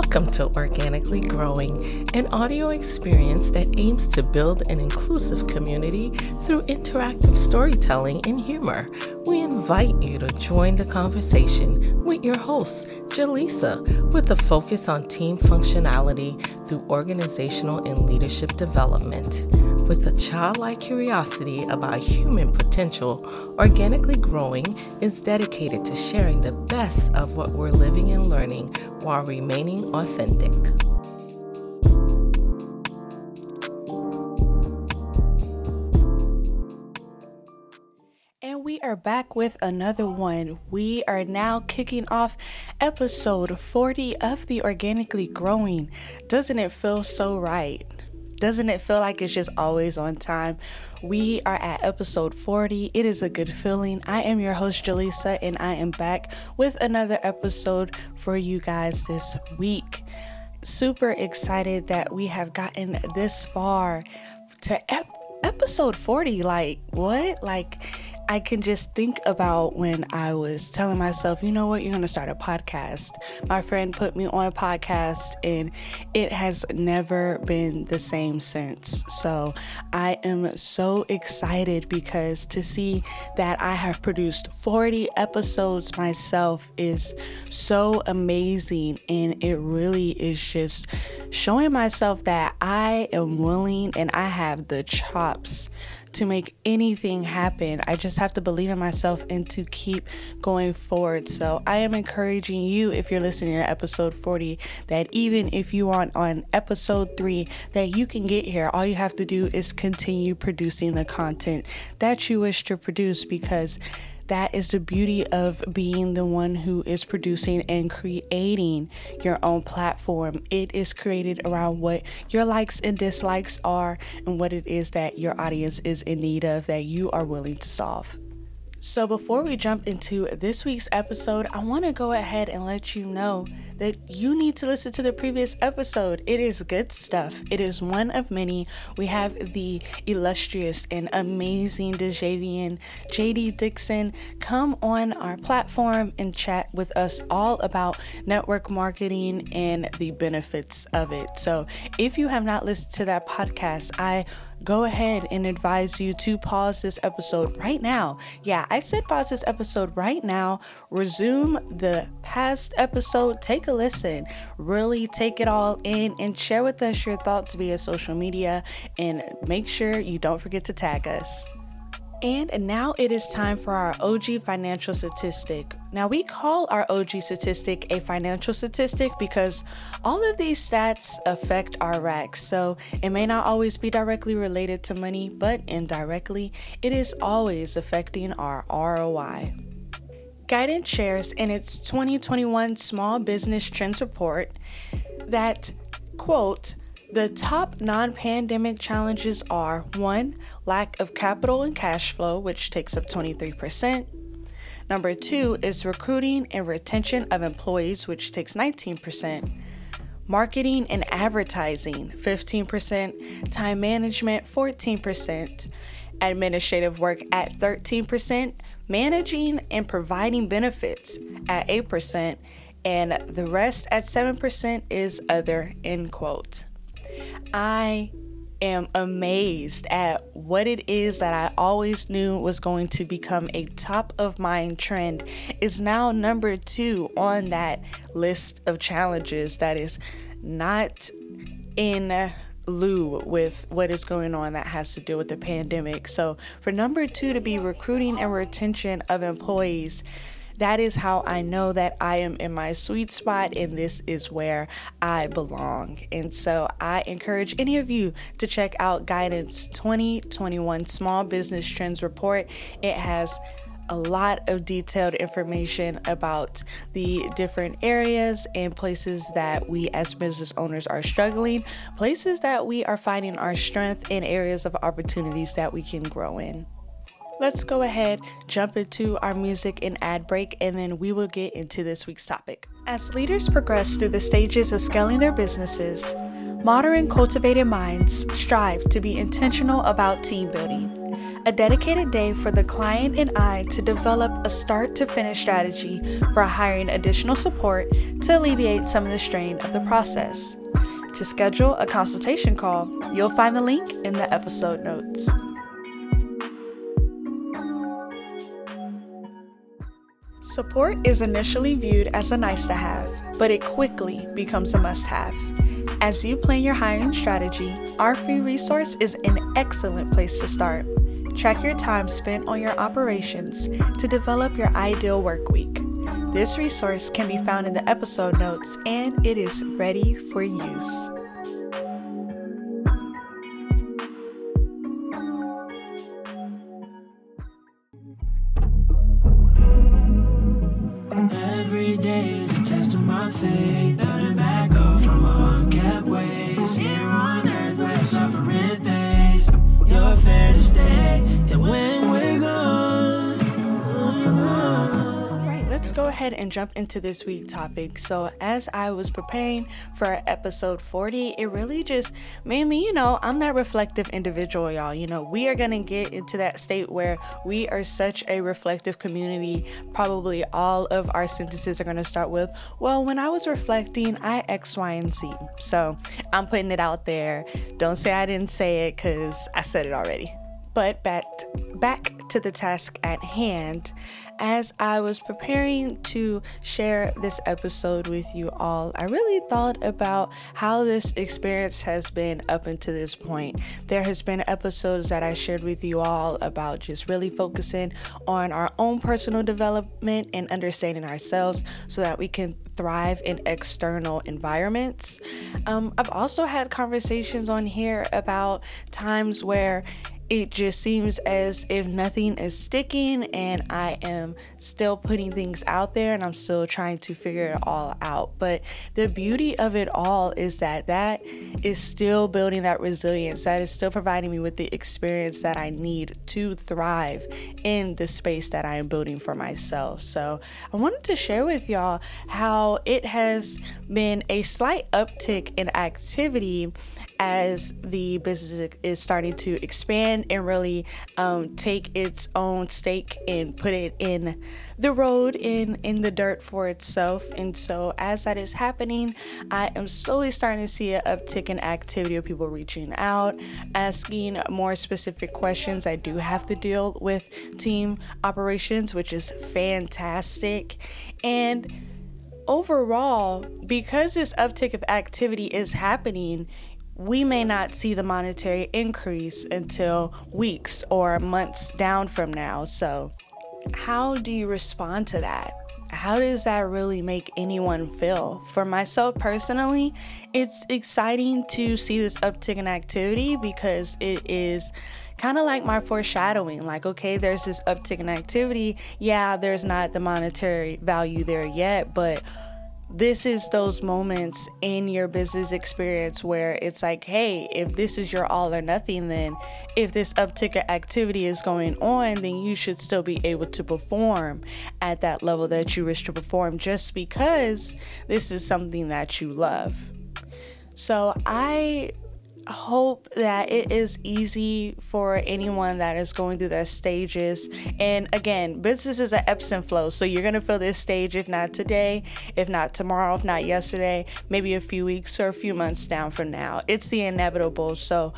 Welcome to Organically Growing, an audio experience that aims to build an inclusive community through interactive storytelling and humor. We invite you to join the conversation with your host, Jaleesa, with a focus on team functionality through organizational and leadership development. With a childlike curiosity about human potential, Organically Growing is dedicated to sharing the best of what we're living and learning while remaining authentic. And we are back with another one. We are now kicking off episode 40 of the Organically Growing. Doesn't it feel so right? Doesn't it feel like it's just always on time? We are at episode 40. It is a good feeling. I am your host, Jaleesa, and I am back with another episode for you guys this week. Super excited that we have gotten this far to ep- episode 40. Like, what? Like, I can just think about when I was telling myself, you know what, you're going to start a podcast. My friend put me on a podcast and it has never been the same since. So I am so excited because to see that I have produced 40 episodes myself is so amazing. And it really is just showing myself that I am willing and I have the chops to make anything happen. I just have to believe in myself and to keep going forward. So I am encouraging you, if you're listening to episode 40, that even if you aren't on episode 3, that you can get here. All you have to do is continue producing the content that you wish to produce because that is the beauty of being the one who is producing and creating your own platform. It is created around what your likes and dislikes are and what it is that your audience is in need of that you are willing to solve. So, before we jump into this week's episode, I want to go ahead and let you know that you need to listen to the previous episode. It is good stuff. It is one of many. We have the illustrious and amazing DeJavian JD Dixon come on our platform and chat with us all about network marketing and the benefits of it. So, if you have not listened to that podcast, I go ahead and advise you to pause this episode right now. Yeah, I said pause this episode right now. Resume the past episode. Take a listen. Really take it all in and share with us your thoughts via social media. And make sure you don't forget to tag us. And now it is time for our OG financial statistic. Now, we call our OG statistic a financial statistic because all of these stats affect our racks. So it may not always be directly related to money, but indirectly, it is always affecting our ROI. Guidant shares in its 2021 Small Business Trends Report that, quote, the top non pandemic challenges are one, lack of capital and cash flow, which takes up 23%. Number two is recruiting and retention of employees, which takes 19%. Marketing and advertising, 15%. Time management, 14%. Administrative work at 13%. Managing and providing benefits at 8%. And the rest at 7% is other, end quote. I am amazed at what it is that I always knew was going to become a top of mind trend is now number 2 on that list of challenges that is not in lieu with what is going on that has to do with the pandemic. So, for number 2 to be recruiting and retention of employees, that is how I know that I am in my sweet spot and this is where I belong. And so I encourage any of you to check out Guidant's 2021 Small Business Trends Report. It has a lot of detailed information about the different areas and places that we as business owners are struggling, places that we are finding our strength, and areas of opportunities that we can grow in let's go ahead, jump into our music and ad break, and then we will get into this week's topic. As leaders progress through the stages of scaling their businesses, modern cultivated minds strive to be intentional about team building. a dedicated day for the client and I to develop a start to finish strategy for hiring additional support to alleviate some of the strain of the process. To schedule a consultation call, you'll find the link in the episode notes. Support is initially viewed as a nice to have, but it quickly becomes a must have. As you plan your hiring strategy, our free resource is an excellent place to start. Track your time spent on your operations to develop your ideal work week. This resource can be found in the episode notes and it is ready for use. Every day is a test of my faith. Better back off from unkept ways. Here on earth, where suffering pays, you're fair to stay. And when ahead and jump into this week's topic. So, as I was preparing for episode 40, it really just made me, you know, I'm that reflective individual, y'all. You know, we are going to get into that state where we are such a reflective community. Probably all of our sentences are going to start with, well, when I was reflecting, I X, Y, and Z. So, I'm putting it out there. Don't say I didn't say it because I said it already. But back, back to the task at hand as I was preparing to share this episode with you all, I really thought about how this experience has been up until this point. There has been episodes that I shared with you all about just really focusing on our own personal development and understanding ourselves so that we can thrive in external environments. Um, I've also had conversations on here about times where it just seems as if nothing is sticking and I am still putting things out there and I'm still trying to figure it all out. But the beauty of it all is that that is still building that resilience, that is still providing me with the experience that I need to thrive in the space that I am building for myself. So I wanted to share with y'all how it has been a slight uptick in activity as the business is starting to expand and really um, take its own stake and put it in the road in in the dirt for itself. And so as that is happening i am slowly starting to see an uptick in activity of people reaching out asking more specific questions. I do have to deal with team operations which is fantastic. And overall, because this uptick of activity is happening, we may not see the monetary increase until weeks or months down from now. So, how do you respond to that? How does that really make anyone feel? For myself personally, it's exciting to see this uptick in activity because it is kind of like my foreshadowing like okay there's this uptick in activity yeah there's not the monetary value there yet but this is those moments in your business experience where it's like, hey, if this is your all or nothing, then if this uptick of activity is going on, then you should still be able to perform at that level that you wish to perform just because this is something that you love. So I hope that it is easy for anyone that is going through their stages. And again, business is an ebbs and flows. So you're going to feel this stage, if not today, if not tomorrow, if not yesterday, maybe a few weeks or a few months down from now. It's the inevitable. So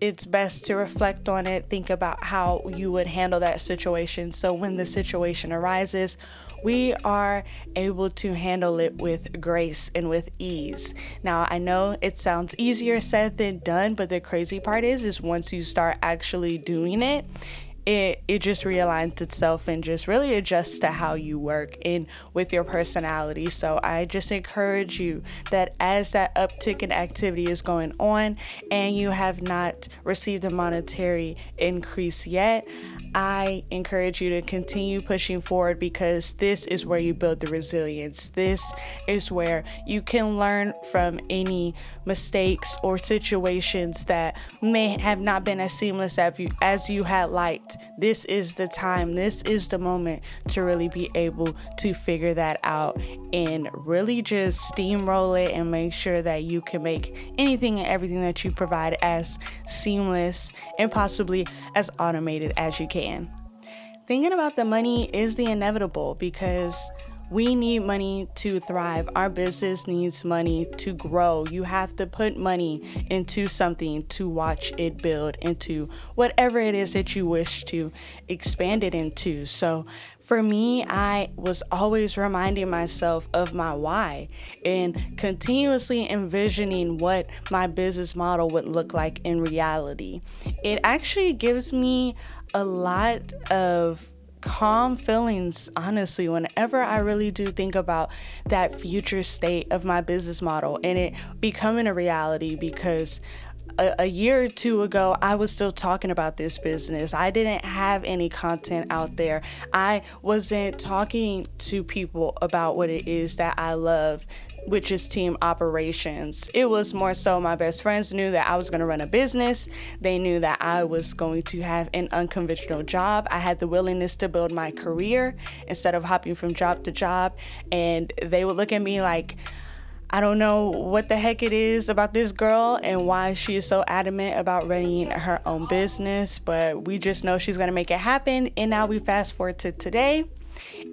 it's best to reflect on it, think about how you would handle that situation. So when the situation arises, we are able to handle it with grace and with ease. Now, I know it sounds easier said than done, but the crazy part is is once you start actually doing it, it it just realigns itself and just really adjusts to how you work and with your personality. So I just encourage you that as that uptick in activity is going on and you have not received a monetary increase yet, I encourage you to continue pushing forward because this is where you build the resilience. This is where you can learn from any mistakes or situations that may have not been as seamless as you, as you had liked this is the time, this is the moment to really be able to figure that out and really just steamroll it and make sure that you can make anything and everything that you provide as seamless and possibly as automated as you can. Thinking about the money is the inevitable because we need money to thrive. Our business needs money to grow. You have to put money into something to watch it build into whatever it is that you wish to expand it into. So, for me, I was always reminding myself of my why and continuously envisioning what my business model would look like in reality. It actually gives me a lot of calm feelings, honestly, whenever I really do think about that future state of my business model and it becoming a reality because a, year or two ago, I was still talking about this business. I didn't have any content out there. I wasn't talking to people about what it is that I love which is team operations. It was more so my best friends knew that I was going to run a business. They knew that I was going to have an unconventional job. I had the willingness to build my career instead of hopping from job to job. And they would look at me like, I don't know what the heck it is about this girl and why she is so adamant about running her own business, but we just know she's to make it happen. And now we fast forward to today.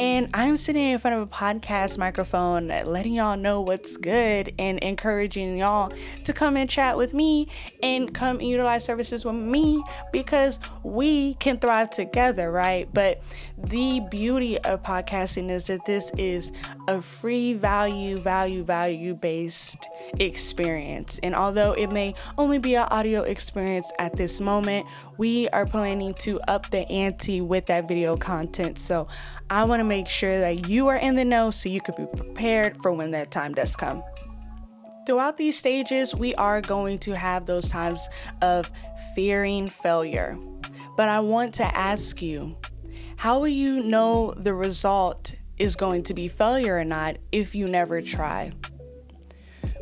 And I'm sitting in front of a podcast microphone letting y'all know what's good and encouraging y'all to come and chat with me and come and utilize services with me because we can thrive together, right? But the beauty of podcasting is that this is a free value, value, value based experience. And although it may only be an audio experience at this moment, we are planning to up the ante with that video content. So I want to make sure that you are in the know so you can be prepared for when that time does come. Throughout these stages, we are going to have those times of fearing failure. But I want to ask you how will you know the result is going to be failure or not if you never try?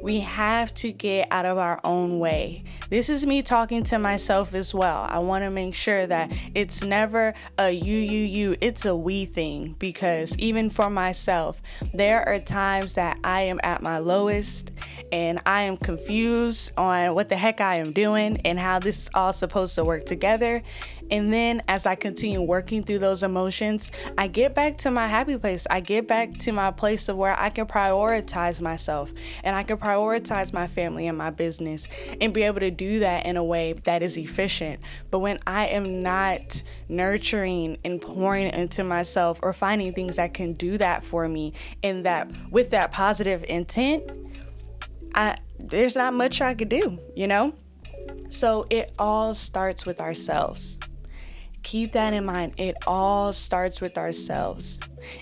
We have to get out of our own way. This is me talking to myself as well. I want to make sure that it's never a you, you, you, it's a we thing because even for myself, there are times that I am at my lowest and I am confused on what the heck I am doing and how this is all supposed to work together. And then as I continue working through those emotions, I get back to my happy place. I get back to my place of where I can prioritize myself and I can prioritize my family and my business and be able to do that in a way that is efficient. But when I am not nurturing and pouring into myself or finding things that can do that for me and that with that positive intent, I there's not much I could do, you know? So it all starts with ourselves. Keep that in mind. It all starts with ourselves.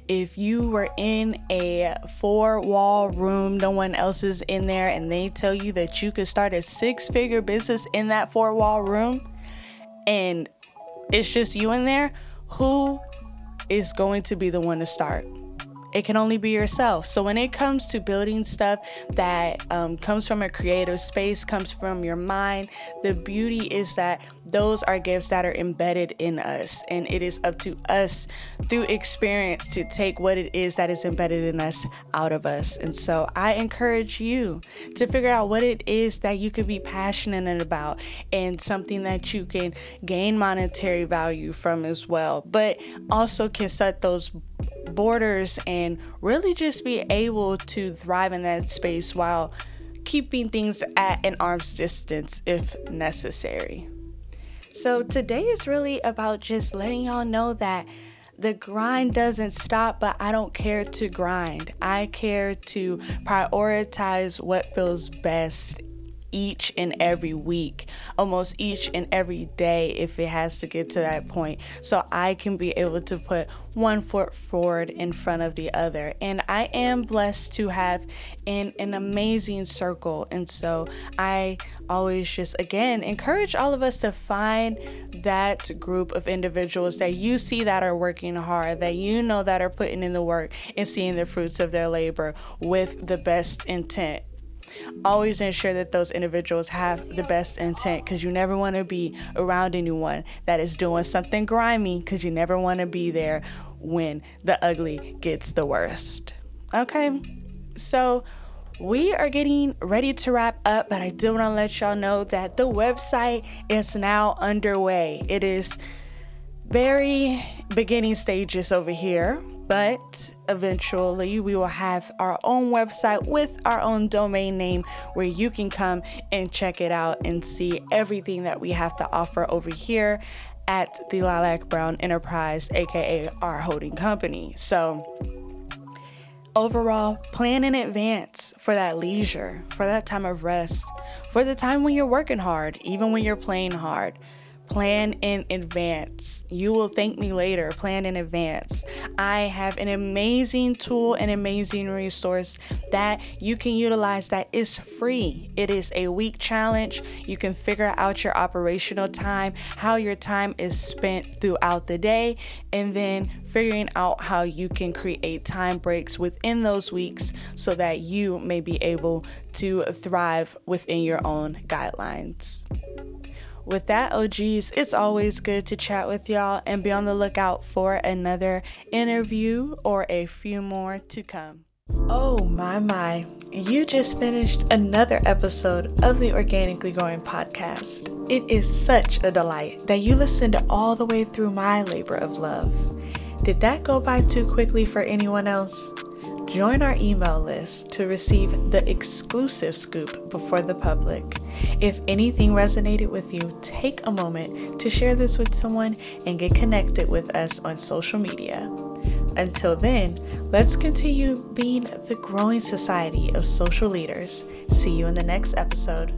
If you were in a four wall room, no one else is in there, and they tell you that you could start a six figure business in that four wall room, and it's just you in there, who is going to be the one to start? It can only be yourself. So when it comes to building stuff that um, comes from a creative space, comes from your mind, the beauty is that those are gifts that are embedded in us, and it is up to us through experience to take what it is that is embedded in us out of us. And so I encourage you to figure out what it is that you could be passionate about and something that you can gain monetary value from as well, but also can set those borders and really just be able to thrive in that space while keeping things at an arm's distance if necessary. So, today is really about just letting y'all know that the grind doesn't stop, but I don't care to grind. I care to prioritize what feels best each and every week, almost each and every day if it has to get to that point. So I can be able to put one foot forward in front of the other. And I am blessed to have an, an amazing circle. And so I always just, again, encourage all of us to find that group of individuals that you see that are working hard, that you know that are putting in the work and seeing the fruits of their labor with the best intent always ensure that those individuals have the best intent because you never want to be around anyone that is doing something grimy because you never want to be there when the ugly gets the worst. Okay, so we are getting ready to wrap up, but I do want to let y'all know that the website is now underway. It is very beginning stages over here, but eventually we will have our own website with our own domain name where you can come and check it out and see everything that we have to offer over here at the Lilac Brown Enterprise, aka our holding company. So, overall, plan in advance for that leisure, for that time of rest, for the time when you're working hard, even when you're playing hard. Plan in advance. You will thank me later. Plan in advance. I have an amazing tool, an amazing resource that you can utilize that is free. It is a week challenge. You can figure out your operational time, how your time is spent throughout the day, and then figuring out how you can create time breaks within those weeks so that you may be able to thrive within your own guidelines. With that, OGs, it's always good to chat with y'all and be on the lookout for another interview or a few more to come. Oh my, my. You just finished another episode of the Organically Growing podcast. It is such a delight that you listened all the way through my labor of love. Did that go by too quickly for anyone else? Join our email list to receive the exclusive scoop before the public. If anything resonated with you, take a moment to share this with someone and get connected with us on social media. Until then, let's continue being the growing society of social leaders. See you in the next episode.